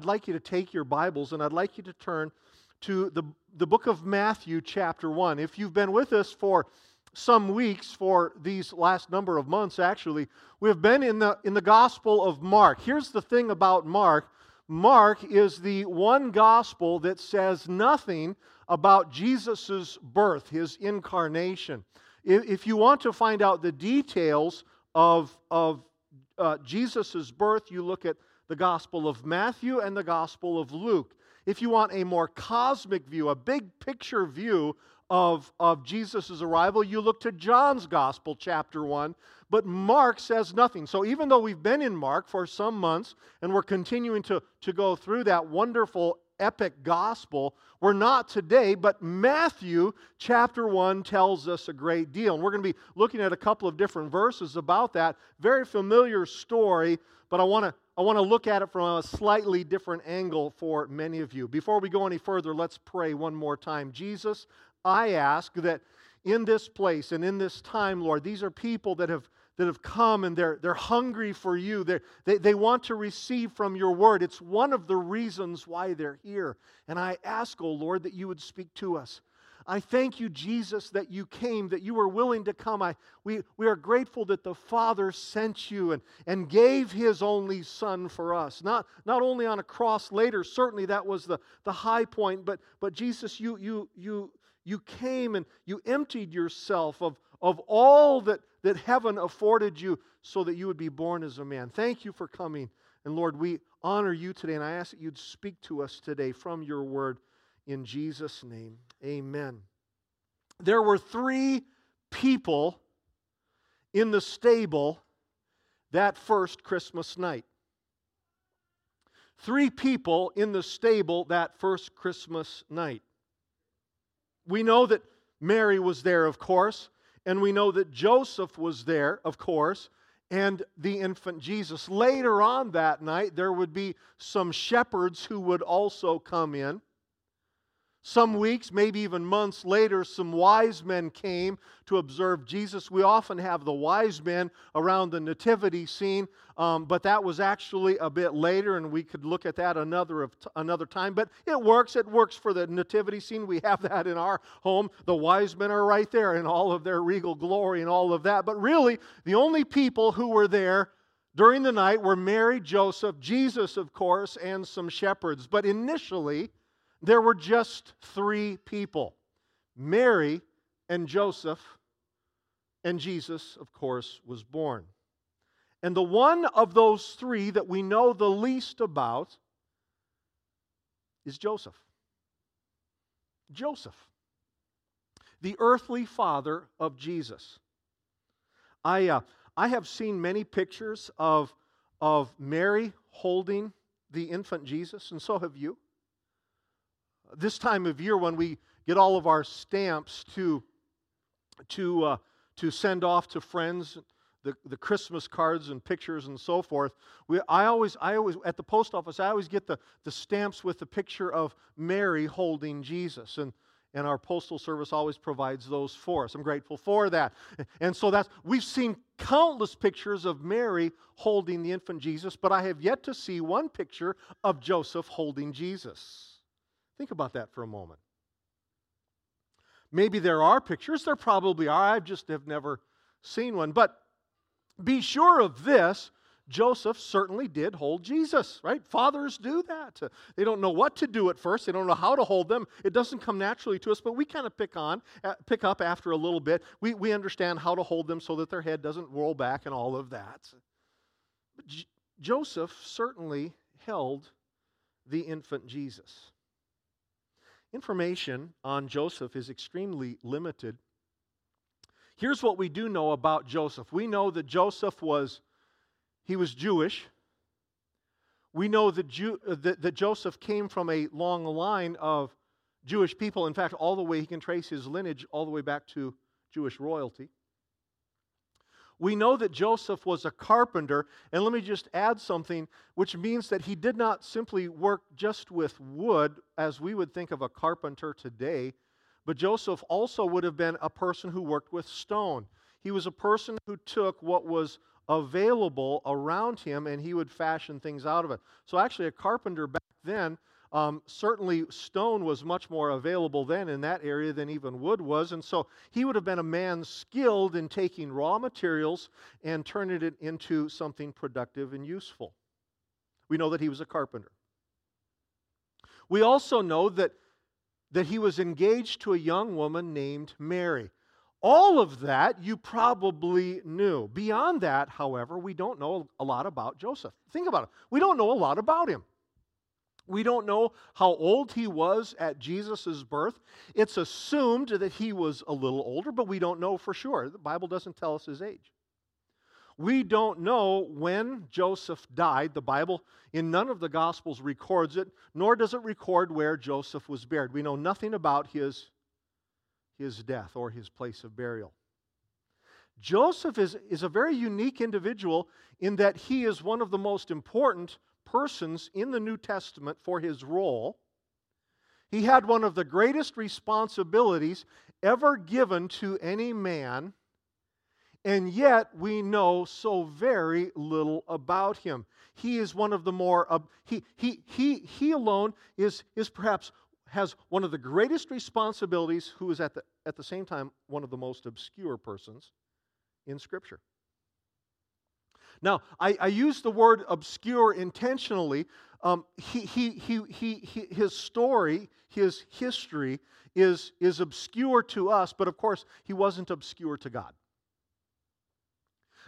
I'd like you to take your Bibles and I'd like you to turn to the, the book of Matthew, chapter 1. If you've been with us for some weeks, for these last number of months actually, we have been in the, in the Gospel of Mark. Here's the thing about Mark Mark is the one gospel that says nothing about Jesus' birth, his incarnation. If you want to find out the details of, of uh, Jesus' birth, you look at the Gospel of Matthew and the Gospel of Luke. If you want a more cosmic view, a big picture view of, of Jesus' arrival, you look to John's Gospel, chapter 1. But Mark says nothing. So even though we've been in Mark for some months and we're continuing to, to go through that wonderful epic gospel, we're not today, but Matthew chapter 1 tells us a great deal. And we're going to be looking at a couple of different verses about that. Very familiar story, but I want to I want to look at it from a slightly different angle for many of you. Before we go any further, let's pray one more time. Jesus, I ask that in this place and in this time, Lord, these are people that have that have come and they're, they're hungry for you. They're, they they want to receive from your word. It's one of the reasons why they're here. And I ask, oh Lord, that you would speak to us. I thank you, Jesus, that you came, that you were willing to come. I, we, we are grateful that the Father sent you and, and gave his only Son for us. Not, not only on a cross later, certainly that was the, the high point, but, but Jesus, you, you, you, you came and you emptied yourself of, of all that, that heaven afforded you so that you would be born as a man. Thank you for coming. And Lord, we honor you today, and I ask that you'd speak to us today from your word in Jesus' name. Amen. There were three people in the stable that first Christmas night. Three people in the stable that first Christmas night. We know that Mary was there, of course, and we know that Joseph was there, of course, and the infant Jesus. Later on that night, there would be some shepherds who would also come in. Some weeks, maybe even months later, some wise men came to observe Jesus. We often have the wise men around the nativity scene, um, but that was actually a bit later, and we could look at that another, of t- another time. But it works. It works for the nativity scene. We have that in our home. The wise men are right there in all of their regal glory and all of that. But really, the only people who were there during the night were Mary, Joseph, Jesus, of course, and some shepherds. But initially, there were just three people Mary and Joseph, and Jesus, of course, was born. And the one of those three that we know the least about is Joseph. Joseph, the earthly father of Jesus. I, uh, I have seen many pictures of, of Mary holding the infant Jesus, and so have you this time of year when we get all of our stamps to, to, uh, to send off to friends, the, the Christmas cards and pictures and so forth, we, I, always, I always, at the post office, I always get the, the stamps with the picture of Mary holding Jesus. And, and our postal service always provides those for us. I'm grateful for that. And so that's we've seen countless pictures of Mary holding the infant Jesus, but I have yet to see one picture of Joseph holding Jesus. Think about that for a moment. Maybe there are pictures, there probably are. I just have never seen one. But be sure of this Joseph certainly did hold Jesus, right? Fathers do that. They don't know what to do at first. They don't know how to hold them. It doesn't come naturally to us, but we kind of pick on, uh, pick up after a little bit. We, we understand how to hold them so that their head doesn't roll back and all of that. But J- Joseph certainly held the infant Jesus. Information on Joseph is extremely limited. Here's what we do know about Joseph. We know that Joseph was he was Jewish. We know that, Jew, uh, that, that Joseph came from a long line of Jewish people. In fact, all the way he can trace his lineage all the way back to Jewish royalty we know that Joseph was a carpenter. And let me just add something, which means that he did not simply work just with wood, as we would think of a carpenter today, but Joseph also would have been a person who worked with stone. He was a person who took what was available around him and he would fashion things out of it. So, actually, a carpenter back then. Um, certainly, stone was much more available then in that area than even wood was. And so he would have been a man skilled in taking raw materials and turning it into something productive and useful. We know that he was a carpenter. We also know that, that he was engaged to a young woman named Mary. All of that you probably knew. Beyond that, however, we don't know a lot about Joseph. Think about it. We don't know a lot about him. We don't know how old he was at Jesus' birth. It's assumed that he was a little older, but we don't know for sure. The Bible doesn't tell us his age. We don't know when Joseph died. The Bible, in none of the Gospels, records it, nor does it record where Joseph was buried. We know nothing about his, his death or his place of burial. Joseph is, is a very unique individual in that he is one of the most important persons in the New Testament for his role. He had one of the greatest responsibilities ever given to any man, and yet we know so very little about him. He is one of the more, uh, he, he, he, he alone is, is perhaps has one of the greatest responsibilities, who is at the, at the same time one of the most obscure persons in Scripture. Now, I, I use the word obscure intentionally. Um, he, he, he, he, his story, his history is, is obscure to us, but of course, he wasn't obscure to God.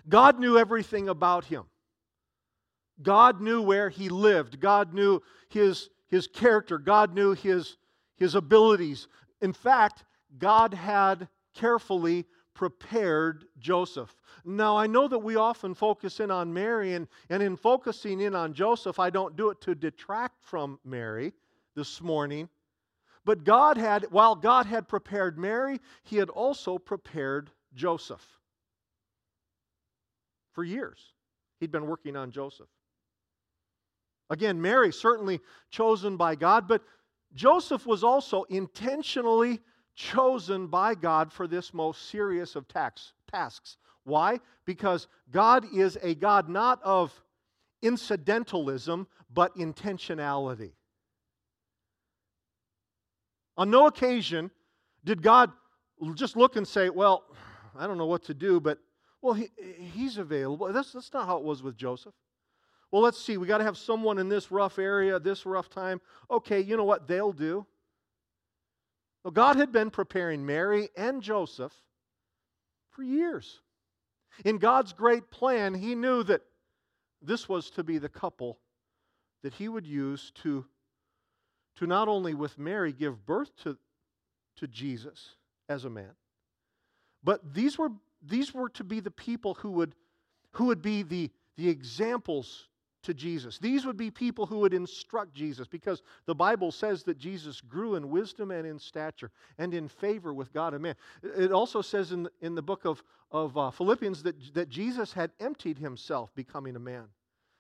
God knew everything about him. God knew where he lived. God knew his, his character. God knew his, his abilities. In fact, God had carefully prepared Joseph. Now, I know that we often focus in on Mary, and, and in focusing in on Joseph, I don't do it to detract from Mary this morning. But God had, while God had prepared Mary, He had also prepared Joseph. For years, He'd been working on Joseph. Again, Mary certainly chosen by God, but Joseph was also intentionally chosen by God for this most serious of tax, tasks. Why? Because God is a God not of incidentalism, but intentionality. On no occasion did God just look and say, Well, I don't know what to do, but, well, he, he's available. That's, that's not how it was with Joseph. Well, let's see. We got to have someone in this rough area, this rough time. Okay, you know what they'll do? God had been preparing Mary and Joseph for years. In God's great plan, He knew that this was to be the couple that He would use to, to not only with Mary give birth to, to Jesus as a man, but these were, these were to be the people who would, who would be the, the examples to Jesus. These would be people who would instruct Jesus because the Bible says that Jesus grew in wisdom and in stature and in favor with God and man. It also says in the, in the book of, of uh, Philippians that, that Jesus had emptied himself becoming a man.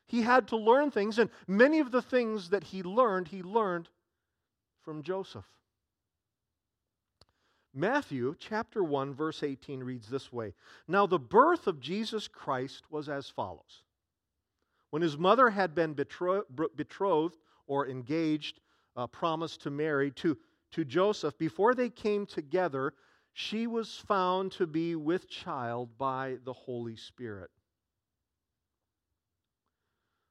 He had to learn things, and many of the things that he learned, he learned from Joseph. Matthew chapter 1, verse 18 reads this way Now the birth of Jesus Christ was as follows. When his mother had been betrothed or engaged, uh, promised to marry to, to Joseph, before they came together, she was found to be with child by the Holy Spirit.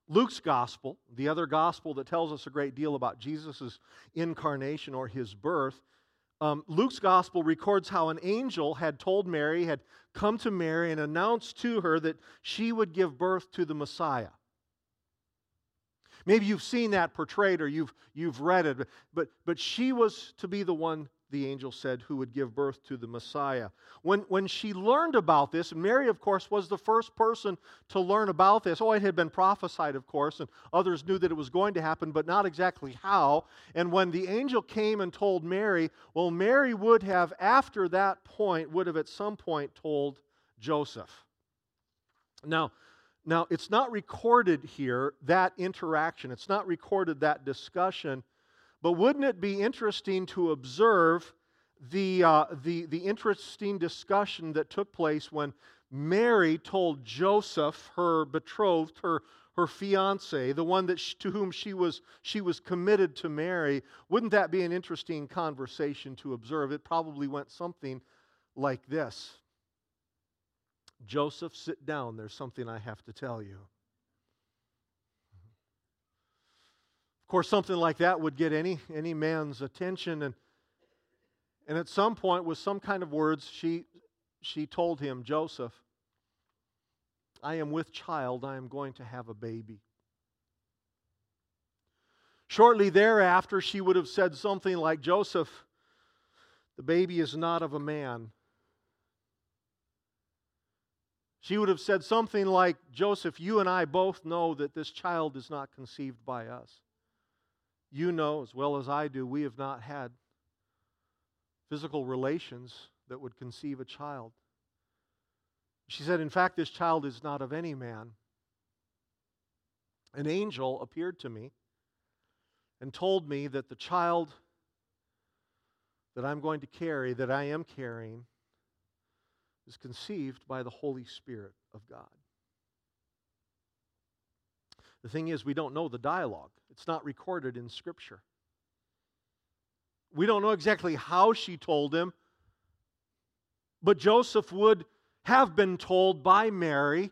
Luke's gospel, the other gospel that tells us a great deal about Jesus' incarnation or his birth, um, Luke's gospel records how an angel had told Mary, had come to Mary and announced to her that she would give birth to the Messiah. Maybe you've seen that portrayed or you've, you've read it, but, but she was to be the one, the angel said, who would give birth to the Messiah. When, when she learned about this, Mary, of course, was the first person to learn about this. Oh, it had been prophesied, of course, and others knew that it was going to happen, but not exactly how. And when the angel came and told Mary, well, Mary would have, after that point, would have at some point told Joseph. Now, now, it's not recorded here, that interaction. It's not recorded, that discussion. But wouldn't it be interesting to observe the, uh, the, the interesting discussion that took place when Mary told Joseph, her betrothed, her, her fiance, the one that she, to whom she was, she was committed to marry, wouldn't that be an interesting conversation to observe? It probably went something like this Joseph, sit down. There's something I have to tell you. Of course, something like that would get any, any man's attention. And, and at some point, with some kind of words, she, she told him, Joseph, I am with child, I am going to have a baby. Shortly thereafter, she would have said something like, Joseph, the baby is not of a man, she would have said something like, Joseph, you and I both know that this child is not conceived by us. You know as well as I do, we have not had physical relations that would conceive a child. She said, In fact, this child is not of any man. An angel appeared to me and told me that the child that I'm going to carry, that I am carrying, is conceived by the Holy Spirit of God. The thing is, we don't know the dialogue, it's not recorded in Scripture. We don't know exactly how she told him, but Joseph would have been told by Mary,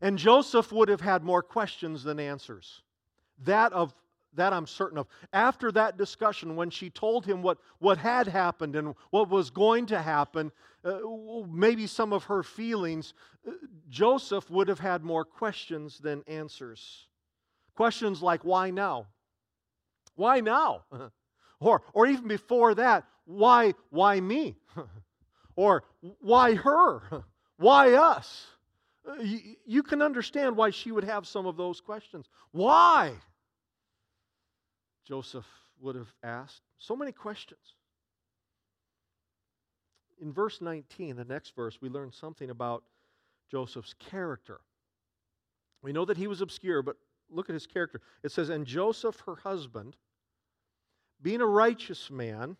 and Joseph would have had more questions than answers. That of that I'm certain of. After that discussion, when she told him what, what had happened and what was going to happen, uh, maybe some of her feelings, uh, Joseph would have had more questions than answers. Questions like, why now? Why now? or, or even before that, why, why me? or why her? Why us? Uh, you, you can understand why she would have some of those questions. Why? Joseph would have asked. So many questions. In verse 19, the next verse, we learn something about Joseph's character. We know that he was obscure, but look at his character. It says, And Joseph, her husband, being a righteous man,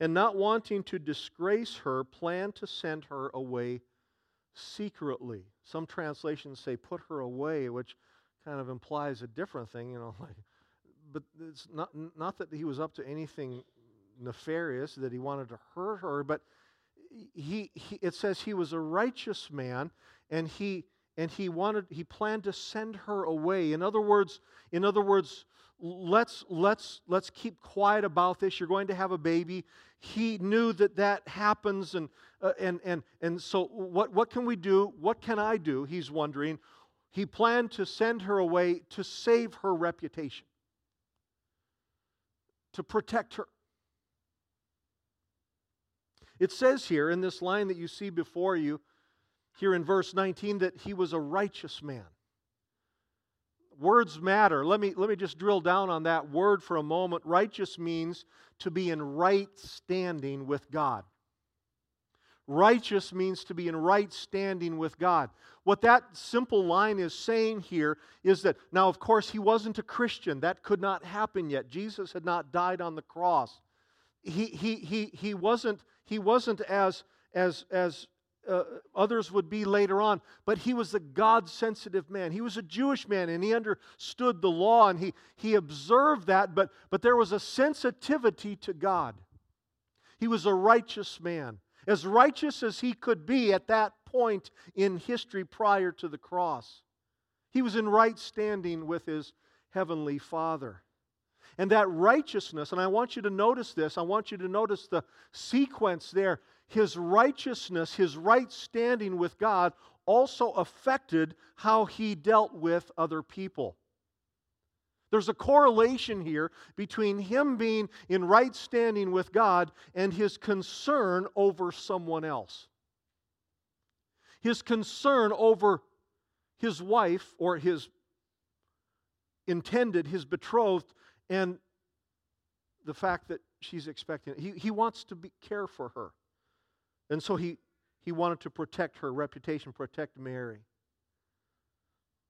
and not wanting to disgrace her, planned to send her away secretly. Some translations say put her away, which kind of implies a different thing, you know, like but it's not, not that he was up to anything nefarious, that he wanted to hurt her, but he, he, it says he was a righteous man and he and he wanted he planned to send her away. In other words in other words let's let's let's keep quiet about this. You're going to have a baby. He knew that that happens and uh, and and and so what what can we do? What can i do? He's wondering. He planned to send her away to save her reputation to protect her. It says here in this line that you see before you, here in verse 19, that he was a righteous man. Words matter. Let me, let me just drill down on that word for a moment. Righteous means to be in right standing with God. Righteous means to be in right standing with God. What that simple line is saying here is that, now, of course, he wasn't a Christian. That could not happen yet. Jesus had not died on the cross. He, he, he, he, wasn't, he wasn't as, as, as uh, others would be later on, but he was a God sensitive man. He was a Jewish man and he understood the law and he, he observed that, but, but there was a sensitivity to God. He was a righteous man as righteous as he could be at that point in history prior to the cross. He was in right standing with his heavenly Father. And that righteousness, and I want you to notice this, I want you to notice the sequence there. His righteousness, his right standing with God, also affected how he dealt with other people. There's a correlation here between him being in right standing with God and his concern over someone else. His concern over his wife or his intended, his betrothed, and the fact that she's expecting. He, he wants to be, care for her. And so he, he wanted to protect her reputation, protect Mary.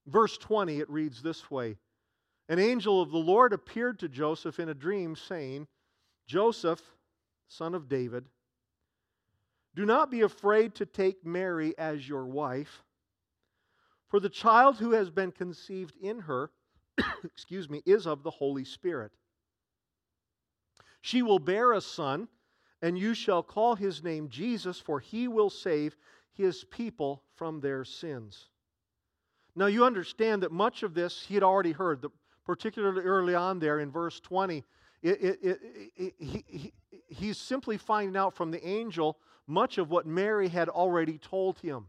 Verse 20, it reads this way an angel of the Lord appeared to Joseph in a dream, saying, Joseph, son of David, do not be afraid to take Mary as your wife, For the child who has been conceived in her, excuse me, is of the Holy Spirit. She will bear a son, and you shall call his name Jesus, for he will save his people from their sins. Now, you understand that much of this he had already heard, particularly early on there in verse 20. It, it, it, he, he, he's simply finding out from the angel much of what Mary had already told him.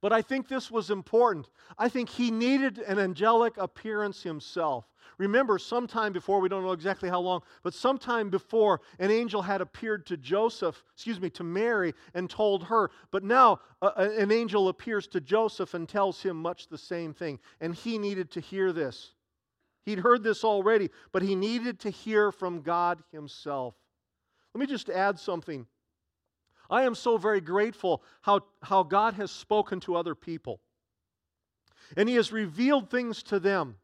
But I think this was important. I think he needed an angelic appearance himself. Remember, sometime before, we don't know exactly how long, but sometime before, an angel had appeared to Joseph, excuse me, to Mary, and told her. But now, an angel appears to Joseph and tells him much the same thing. And he needed to hear this. He'd heard this already, but he needed to hear from God himself. Let me just add something I am so very grateful how, how God has spoken to other people. And He has revealed things to them.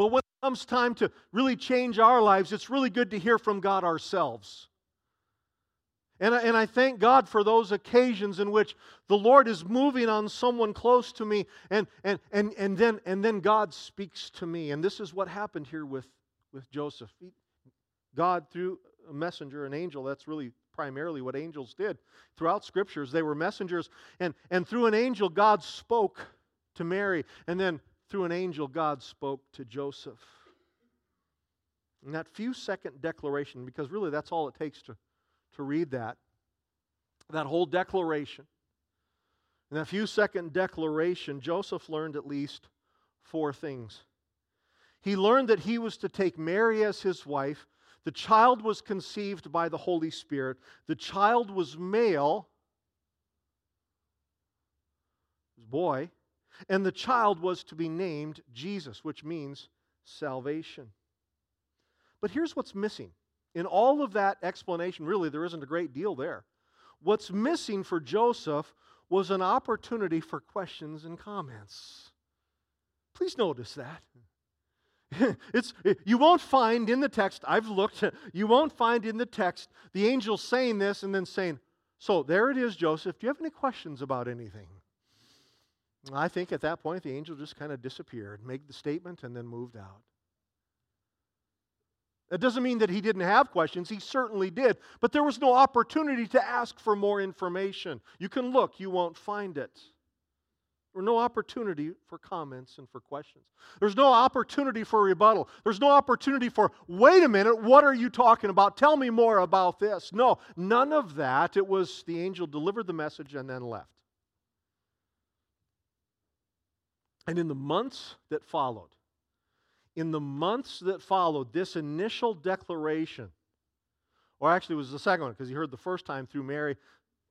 But when it comes time to really change our lives, it's really good to hear from God ourselves. And I, and I thank God for those occasions in which the Lord is moving on someone close to me, and, and, and, and, then, and then God speaks to me. And this is what happened here with, with Joseph. God, through a messenger, an angel, that's really primarily what angels did. Throughout scriptures, they were messengers. And, and through an angel, God spoke to Mary. And then through an angel, God spoke to Joseph. And that few second declaration, because really that's all it takes to, to read that, that whole declaration. In that few second declaration, Joseph learned at least four things. He learned that he was to take Mary as his wife the child was conceived by the Holy Spirit. The child was male, his boy, and the child was to be named Jesus, which means salvation. But here's what's missing. In all of that explanation, really, there isn't a great deal there. What's missing for Joseph was an opportunity for questions and comments. Please notice that. it's, you won't find in the text, I've looked, you won't find in the text the angel saying this and then saying, So there it is, Joseph. Do you have any questions about anything? I think at that point the angel just kind of disappeared, made the statement, and then moved out. That doesn't mean that he didn't have questions. He certainly did. But there was no opportunity to ask for more information. You can look, you won't find it. There's no opportunity for comments and for questions. There's no opportunity for rebuttal. There's no opportunity for, wait a minute, what are you talking about? Tell me more about this. No, none of that. It was the angel delivered the message and then left. And in the months that followed, in the months that followed this initial declaration, or actually it was the second one because he heard the first time through Mary,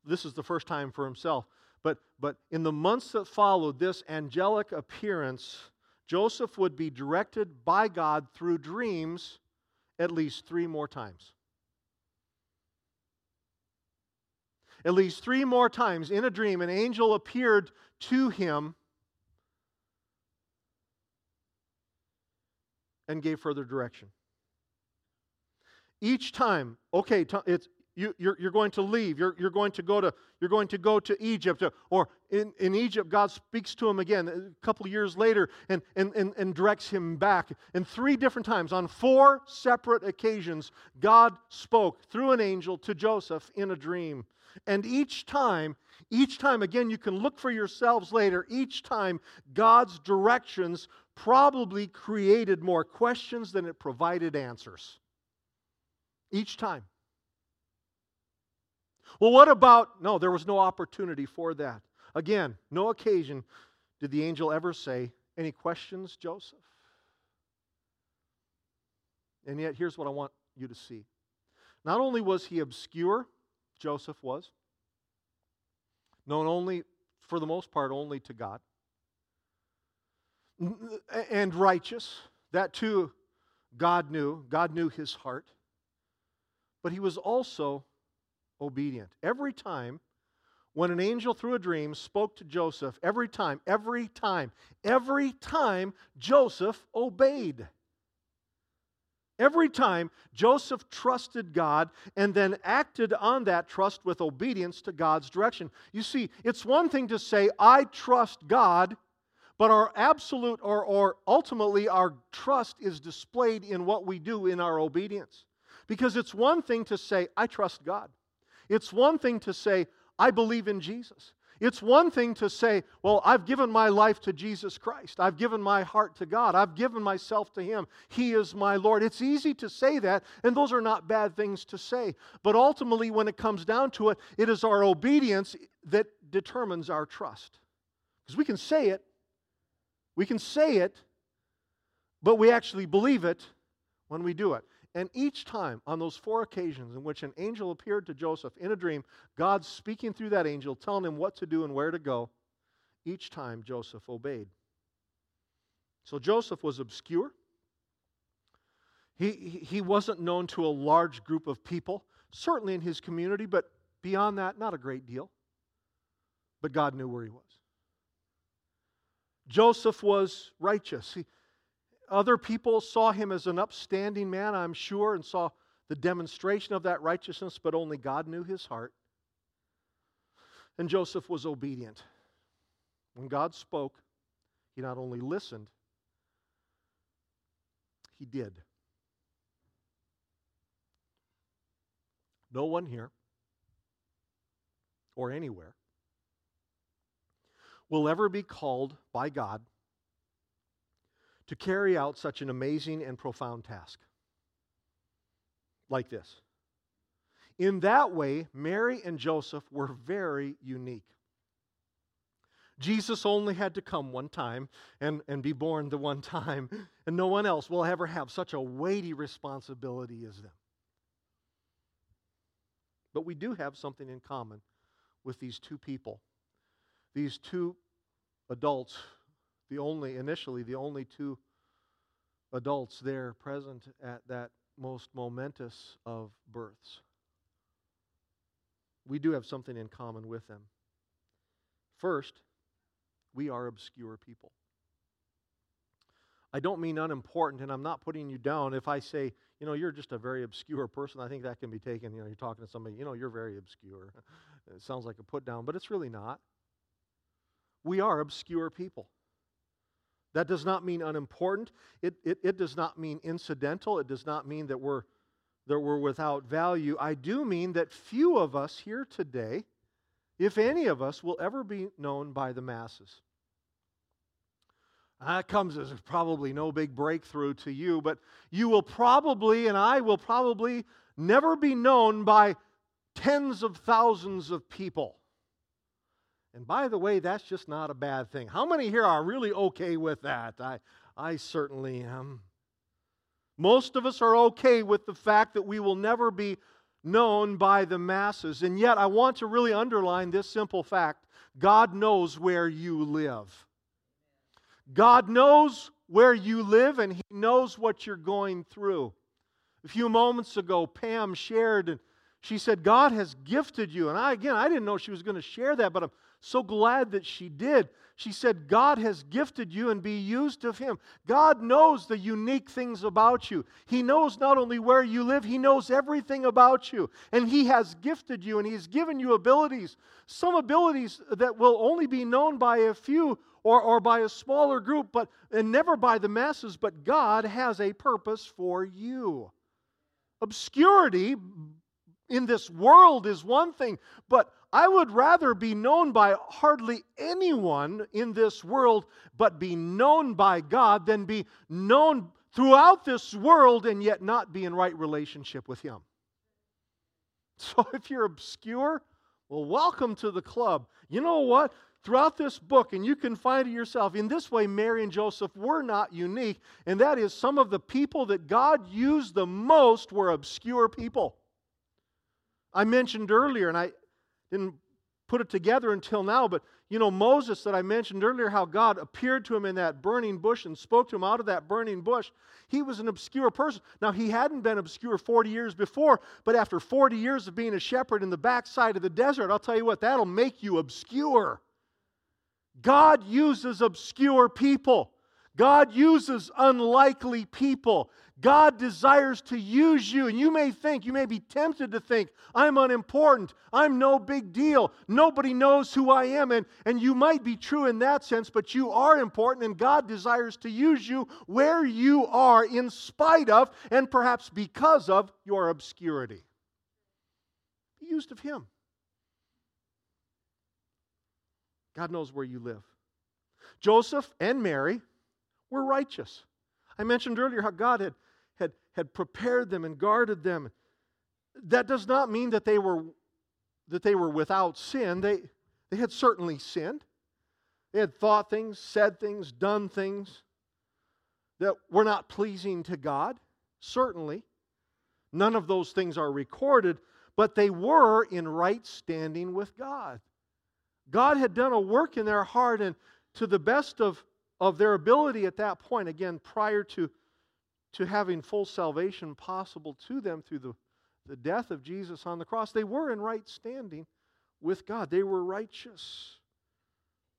this is the first time for himself. But, but in the months that followed this angelic appearance, Joseph would be directed by God through dreams at least three more times. At least three more times in a dream, an angel appeared to him and gave further direction. Each time, okay, it's you, you're, you're going to leave. You're, you're, going to go to, you're going to go to Egypt. Uh, or in, in Egypt, God speaks to him again uh, a couple years later and, and, and, and directs him back. And three different times, on four separate occasions, God spoke through an angel to Joseph in a dream. And each time, each time, again, you can look for yourselves later, each time, God's directions probably created more questions than it provided answers. Each time. Well, what about? No, there was no opportunity for that. Again, no occasion did the angel ever say, Any questions, Joseph? And yet, here's what I want you to see. Not only was he obscure, Joseph was, known only, for the most part, only to God, and righteous. That too, God knew. God knew his heart. But he was also obedient. Every time when an angel through a dream spoke to Joseph, every time, every time, every time, Joseph obeyed. Every time Joseph trusted God and then acted on that trust with obedience to God's direction. You see, it's one thing to say, I trust God, but our absolute or, or ultimately our trust is displayed in what we do in our obedience. Because it's one thing to say, I trust God. It's one thing to say, I believe in Jesus. It's one thing to say, Well, I've given my life to Jesus Christ. I've given my heart to God. I've given myself to Him. He is my Lord. It's easy to say that, and those are not bad things to say. But ultimately, when it comes down to it, it is our obedience that determines our trust. Because we can say it, we can say it, but we actually believe it when we do it. And each time on those four occasions in which an angel appeared to Joseph in a dream, God speaking through that angel, telling him what to do and where to go, each time Joseph obeyed. So Joseph was obscure. He, he wasn't known to a large group of people, certainly in his community, but beyond that, not a great deal. But God knew where he was. Joseph was righteous. He, other people saw him as an upstanding man, I'm sure, and saw the demonstration of that righteousness, but only God knew his heart. And Joseph was obedient. When God spoke, he not only listened, he did. No one here or anywhere will ever be called by God to carry out such an amazing and profound task. Like this. In that way, Mary and Joseph were very unique. Jesus only had to come one time and, and be born the one time, and no one else will ever have such a weighty responsibility as them. But we do have something in common with these two people, these two adults the only, initially, the only two adults there present at that most momentous of births. We do have something in common with them. First, we are obscure people. I don't mean unimportant, and I'm not putting you down if I say, you know, you're just a very obscure person. I think that can be taken, you know, you're talking to somebody, you know, you're very obscure. It sounds like a put down, but it's really not. We are obscure people. That does not mean unimportant. It, it, it does not mean incidental. It does not mean that we're, that we're without value. I do mean that few of us here today, if any of us, will ever be known by the masses. Ah, that comes as probably no big breakthrough to you, but you will probably, and I will probably, never be known by tens of thousands of people. And by the way, that's just not a bad thing. How many here are really okay with that? I, I certainly am. Most of us are okay with the fact that we will never be known by the masses. And yet, I want to really underline this simple fact God knows where you live. God knows where you live, and He knows what you're going through. A few moments ago, Pam shared, and she said, God has gifted you. And I, again, I didn't know she was going to share that, but I'm so glad that she did. She said, God has gifted you and be used of Him. God knows the unique things about you. He knows not only where you live, He knows everything about you. And He has gifted you and He's given you abilities, some abilities that will only be known by a few or, or by a smaller group, but and never by the masses. But God has a purpose for you. Obscurity in this world is one thing, but I would rather be known by hardly anyone in this world, but be known by God than be known throughout this world and yet not be in right relationship with Him. So if you're obscure, well, welcome to the club. You know what? Throughout this book, and you can find it yourself, in this way, Mary and Joseph were not unique, and that is some of the people that God used the most were obscure people. I mentioned earlier, and I didn't put it together until now, but you know, Moses that I mentioned earlier, how God appeared to him in that burning bush and spoke to him out of that burning bush. He was an obscure person. Now, he hadn't been obscure 40 years before, but after 40 years of being a shepherd in the backside of the desert, I'll tell you what, that'll make you obscure. God uses obscure people. God uses unlikely people. God desires to use you. And you may think, you may be tempted to think, I'm unimportant. I'm no big deal. Nobody knows who I am. And, and you might be true in that sense, but you are important, and God desires to use you where you are in spite of, and perhaps because of, your obscurity. Be used of Him. God knows where you live. Joseph and Mary were righteous. I mentioned earlier how God had, had, prepared them and guarded them. That does not mean that they were, that they were without sin. They, they had certainly sinned. They had thought things, said things, done things that were not pleasing to God, certainly. None of those things are recorded, but they were in right standing with God. God had done a work in their heart, and to the best of of their ability at that point, again, prior to, to having full salvation possible to them through the, the death of Jesus on the cross, they were in right standing with God. They were righteous.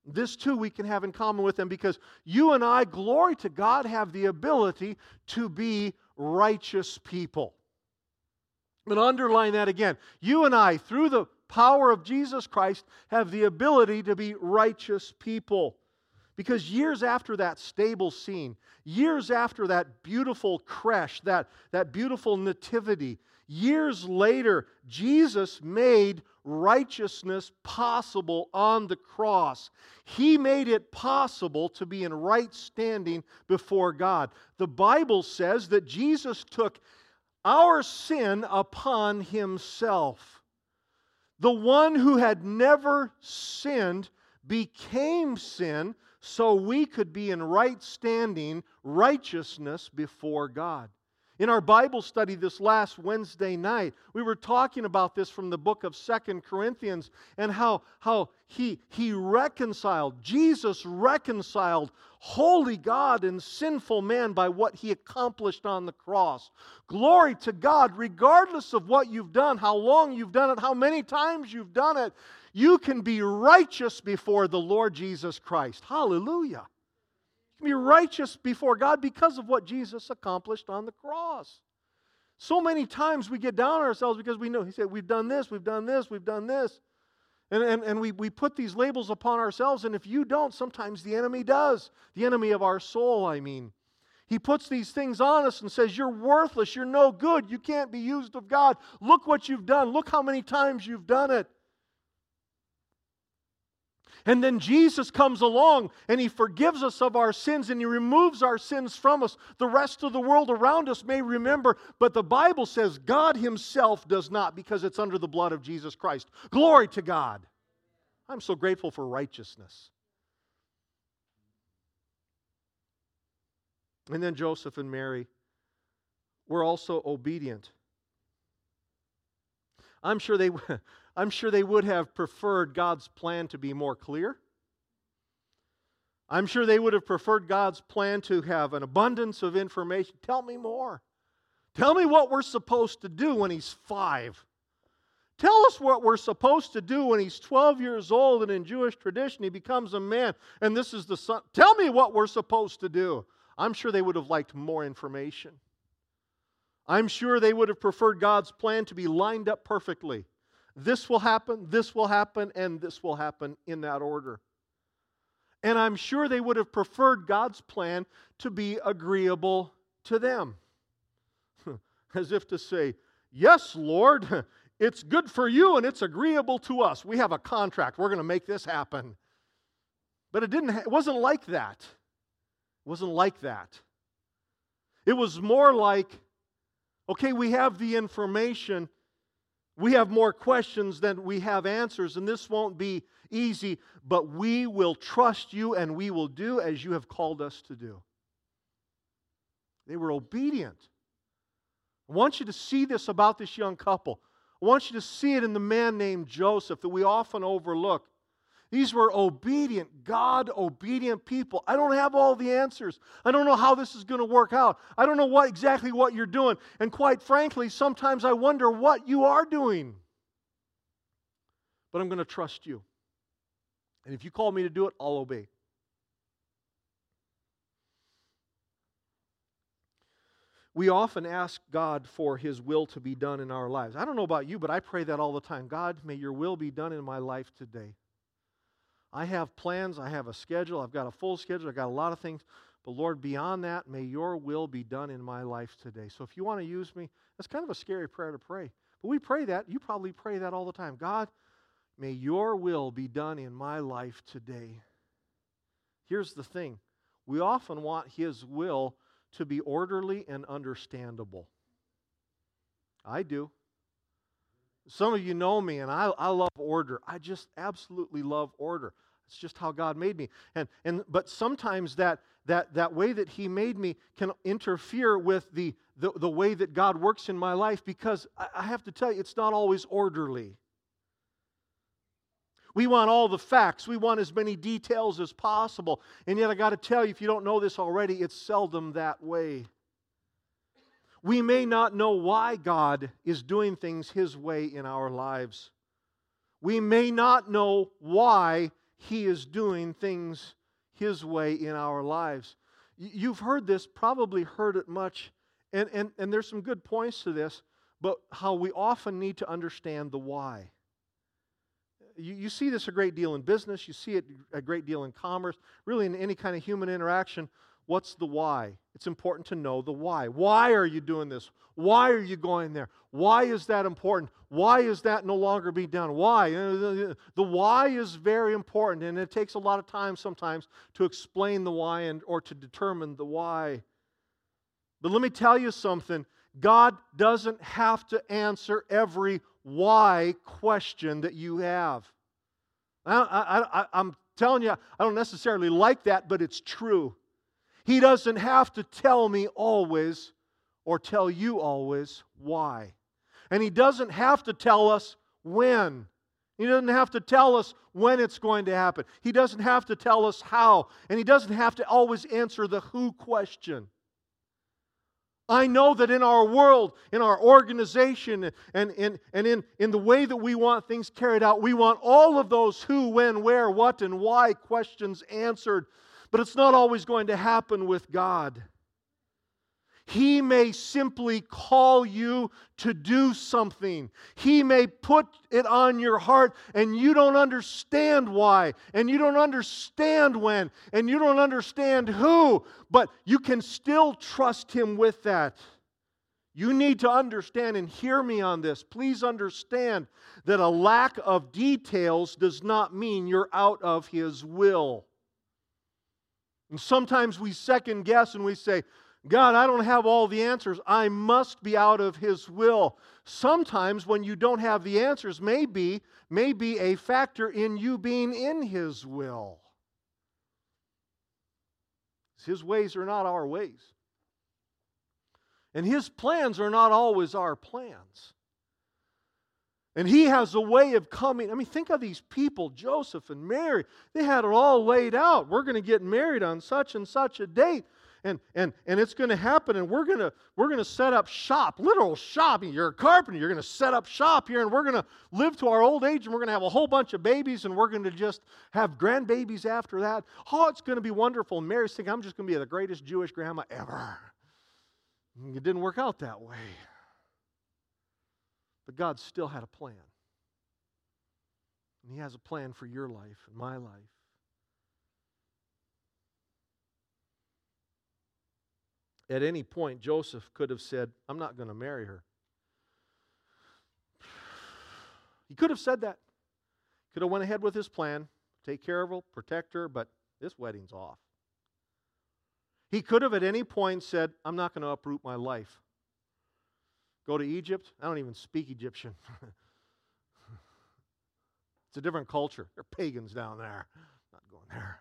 This too we can have in common with them because you and I, glory to God, have the ability to be righteous people. But underline that again. You and I, through the power of Jesus Christ, have the ability to be righteous people. Because years after that stable scene, years after that beautiful creche, that, that beautiful nativity, years later, Jesus made righteousness possible on the cross. He made it possible to be in right standing before God. The Bible says that Jesus took our sin upon himself. The one who had never sinned became sin so we could be in right standing, righteousness before God. In our Bible study this last Wednesday night, we were talking about this from the book of Second Corinthians and how, how he, he reconciled, Jesus reconciled holy God and sinful man by what he accomplished on the cross. Glory to God, regardless of what you've done, how long you've done it, how many times you've done it, you can be righteous before the Lord Jesus Christ. Hallelujah. You can be righteous before God because of what Jesus accomplished on the cross. So many times we get down on ourselves because we know, He said, we've done this, we've done this, we've done this. And, and, and we, we put these labels upon ourselves, and if you don't, sometimes the enemy does. The enemy of our soul, I mean. He puts these things on us and says, You're worthless. You're no good. You can't be used of God. Look what you've done. Look how many times you've done it. And then Jesus comes along and he forgives us of our sins and he removes our sins from us. The rest of the world around us may remember, but the Bible says God himself does not because it's under the blood of Jesus Christ. Glory to God. I'm so grateful for righteousness. And then Joseph and Mary were also obedient. I'm sure they I'm sure they would have preferred God's plan to be more clear. I'm sure they would have preferred God's plan to have an abundance of information. Tell me more. Tell me what we're supposed to do when he's five. Tell us what we're supposed to do when he's 12 years old and in Jewish tradition he becomes a man and this is the son. Tell me what we're supposed to do. I'm sure they would have liked more information. I'm sure they would have preferred God's plan to be lined up perfectly. This will happen, this will happen, and this will happen in that order. And I'm sure they would have preferred God's plan to be agreeable to them. As if to say, Yes, Lord, it's good for you and it's agreeable to us. We have a contract. We're going to make this happen. But it didn't it wasn't like that. It wasn't like that. It was more like okay, we have the information, we have more questions than we have answers, and this won't be easy, but we will trust you and we will do as you have called us to do. They were obedient. I want you to see this about this young couple. I want you to see it in the man named Joseph that we often overlook. These were obedient, God obedient people. I don't have all the answers. I don't know how this is going to work out. I don't know what exactly what you're doing. And quite frankly, sometimes I wonder what you are doing. But I'm going to trust you. And if you call me to do it, I'll obey. we often ask God for His will to be done in our lives. I don't know about you, but I pray that all the time. God, may your will be done in my life today. I have plans, I have a schedule, I've got a full schedule, I've got a lot of things. But Lord, beyond that, may your will be done in my life today. So if you want to use me, that's kind of a scary prayer to pray. But we pray that. You probably pray that all the time. God, may your will be done in my life today. Here's the thing we often want his will to be orderly and understandable. I do. Some of you know me, and I, I love order. I just absolutely love order. It's just how God made me. And, and, but sometimes that, that, that way that He made me can interfere with the, the, the way that God works in my life because I, I have to tell you, it's not always orderly. We want all the facts. We want as many details as possible. And yet, I got to tell you, if you don't know this already, it's seldom that way. We may not know why God is doing things His way in our lives. We may not know why He is doing things His way in our lives. You've heard this, probably heard it much, and, and, and there's some good points to this, but how we often need to understand the why. You, you see this a great deal in business, you see it a great deal in commerce, really in any kind of human interaction. What's the why? It's important to know the why. Why are you doing this? Why are you going there? Why is that important? Why is that no longer be done? Why? The why is very important, and it takes a lot of time sometimes to explain the why and, or to determine the why. But let me tell you something God doesn't have to answer every why question that you have. I, am telling you, I don't necessarily like that, but it's true. He doesn't have to tell me always or tell you always why. And He doesn't have to tell us when. He doesn't have to tell us when it's going to happen. He doesn't have to tell us how. And He doesn't have to always answer the who question. I know that in our world, in our organization, and, and, and in, in the way that we want things carried out, we want all of those who, when, where, what, and why questions answered but it's not always going to happen with God. He may simply call you to do something. He may put it on your heart and you don't understand why, and you don't understand when, and you don't understand who, but you can still trust Him with that. You need to understand and hear me on this. Please understand that a lack of details does not mean you're out of His will. And sometimes we second guess and we say, God, I don't have all the answers. I must be out of His will. Sometimes when you don't have the answers, maybe may be a factor in you being in His will. His ways are not our ways. And His plans are not always our plans. And he has a way of coming. I mean, think of these people, Joseph and Mary. They had it all laid out. We're going to get married on such and such a date. And, and, and it's going to happen, and we're going to, we're to set up shop, literal shop. You're a carpenter. You're going to set up shop here, and we're going to live to our old age, and we're going to have a whole bunch of babies, and we're going to just have grandbabies after that. Oh, it's going to be wonderful. And Mary's thinking, I'm just going to be the greatest Jewish grandma ever. It didn't work out that way. But God still had a plan. And He has a plan for your life and my life. At any point, Joseph could have said, I'm not going to marry her. He could have said that. Could have went ahead with his plan, take care of her, protect her, but this wedding's off. He could have at any point said, I'm not going to uproot my life. Go to Egypt. I don't even speak Egyptian. it's a different culture. They're pagans down there. Not going there.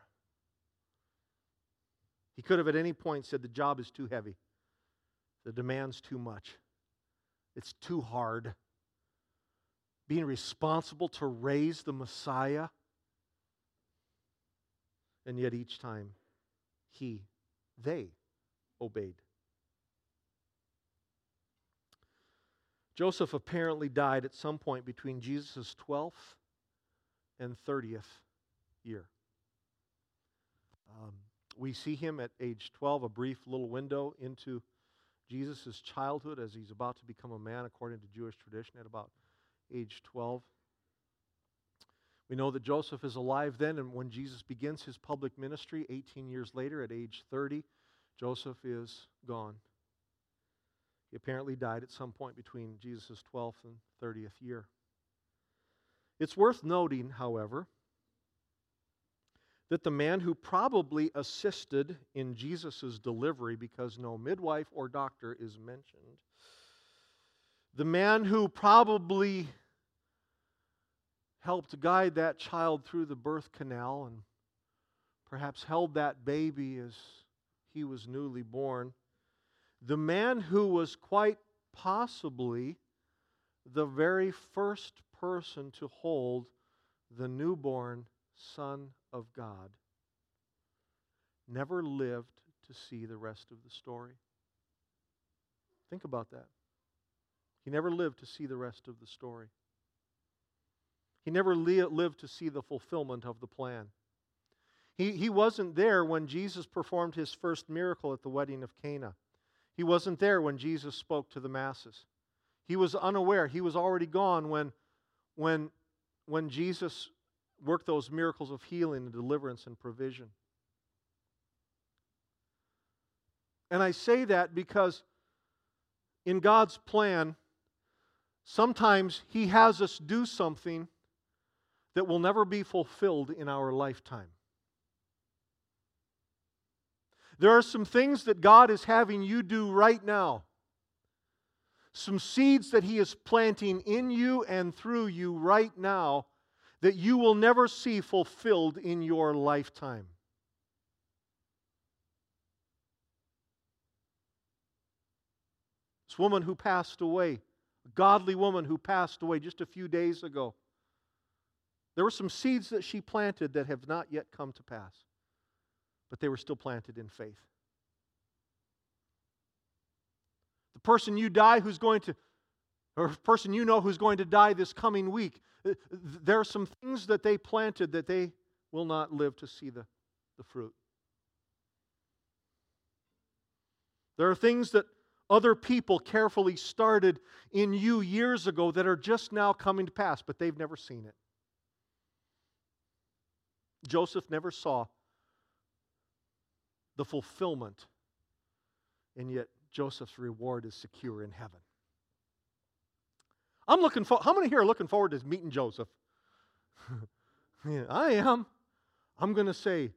He could have at any point said, The job is too heavy, the demand's too much, it's too hard. Being responsible to raise the Messiah. And yet each time he, they obeyed. Joseph apparently died at some point between Jesus' 12th and 30th year. Um, we see him at age 12, a brief little window into Jesus' childhood as he's about to become a man according to Jewish tradition at about age 12. We know that Joseph is alive then, and when Jesus begins his public ministry 18 years later at age 30, Joseph is gone. He apparently died at some point between Jesus' 12th and 30th year. It's worth noting, however, that the man who probably assisted in Jesus' delivery, because no midwife or doctor is mentioned, the man who probably helped guide that child through the birth canal and perhaps held that baby as he was newly born, the man who was quite possibly the very first person to hold the newborn Son of God never lived to see the rest of the story. Think about that. He never lived to see the rest of the story. He never li- lived to see the fulfillment of the plan. He, he wasn't there when Jesus performed his first miracle at the wedding of Cana. He wasn't there when Jesus spoke to the masses. He was unaware. He was already gone when, when, when Jesus worked those miracles of healing and deliverance and provision. And I say that because in God's plan, sometimes He has us do something that will never be fulfilled in our lifetime. There are some things that God is having you do right now. Some seeds that He is planting in you and through you right now that you will never see fulfilled in your lifetime. This woman who passed away, a godly woman who passed away just a few days ago, there were some seeds that she planted that have not yet come to pass, but they were still planted in faith. The person you die who's going to, or person you know who's going to die this coming week, uh, there are some things that they planted that they will not live to see the, the fruit. There are things that other people carefully started in you years ago that are just now coming to pass, but they've never seen it. Joseph never saw the fulfillment, and yet Joseph's reward is secure in heaven. I'm looking for, how many here are looking forward to meeting Joseph? yeah, I am. I'm going to say,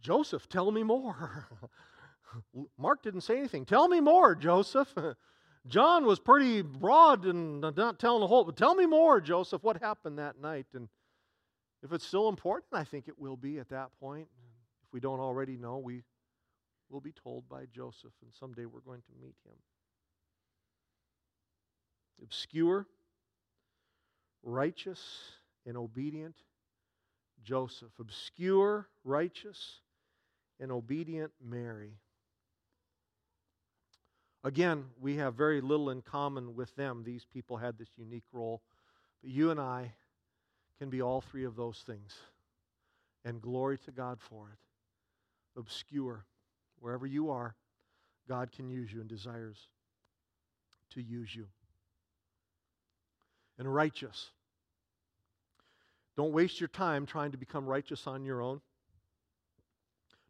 Joseph, tell me more. Mark didn't say anything. Tell me more, Joseph. John was pretty broad and not telling the whole, but tell me more, Joseph, what happened that night. And if it's still important, I think it will be at that point. If we don't already know, we will be told by Joseph, and someday we're going to meet him obscure, righteous, and obedient Joseph. Obscure, righteous, and obedient Mary. Again, we have very little in common with them. These people had this unique role. But you and I can be all three of those things. And glory to God for it. Obscure. Wherever you are, God can use you and desires to use you and righteous. Don't waste your time trying to become righteous on your own.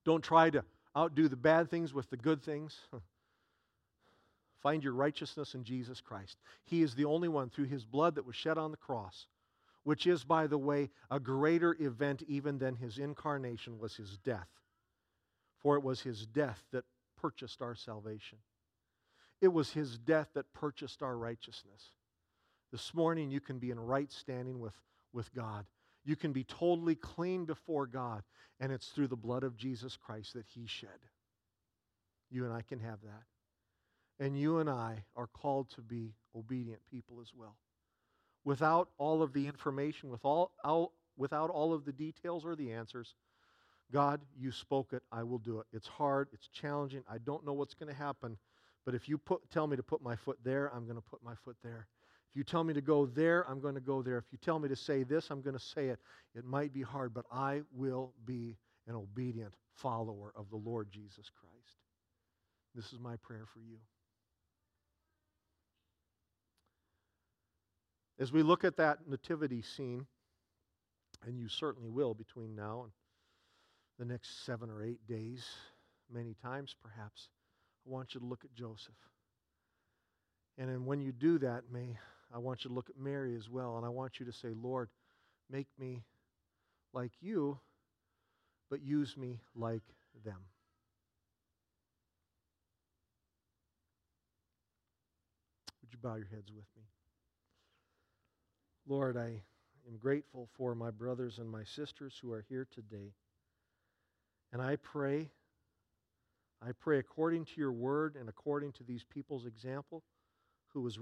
Don't try to outdo the bad things with the good things. Find your righteousness in Jesus Christ. He is the only one through his blood that was shed on the cross, which is, by the way, a greater event even than his incarnation was his death. For it was his death that purchased our salvation. It was his death that purchased our righteousness. This morning, you can be in right standing with, with God. You can be totally clean before God, and it's through the blood of Jesus Christ that He shed. You and I can have that. And you and I are called to be obedient people as well. Without all of the information, with all, all, without all of the details or the answers, God, you spoke it. I will do it. It's hard. It's challenging. I don't know what's going to happen. But if you put, tell me to put my foot there, I'm going to put my foot there. If you tell me to go there, I'm going to go there. If you tell me to say this, I'm going to say it. It might be hard, but I will be an obedient follower of the Lord Jesus Christ. This is my prayer for you. As we look at that nativity scene, and you certainly will between now and the next seven or eight days, many times perhaps, I want you to look at Joseph. And then when you do that, may I want you to look at Mary as well, and I want you to say, Lord, make me like you, but use me like them. Would you bow your heads with me? Lord, I am grateful for my brothers and my sisters who are here today. And I pray, I pray according to your word and according to these people's example, who was written.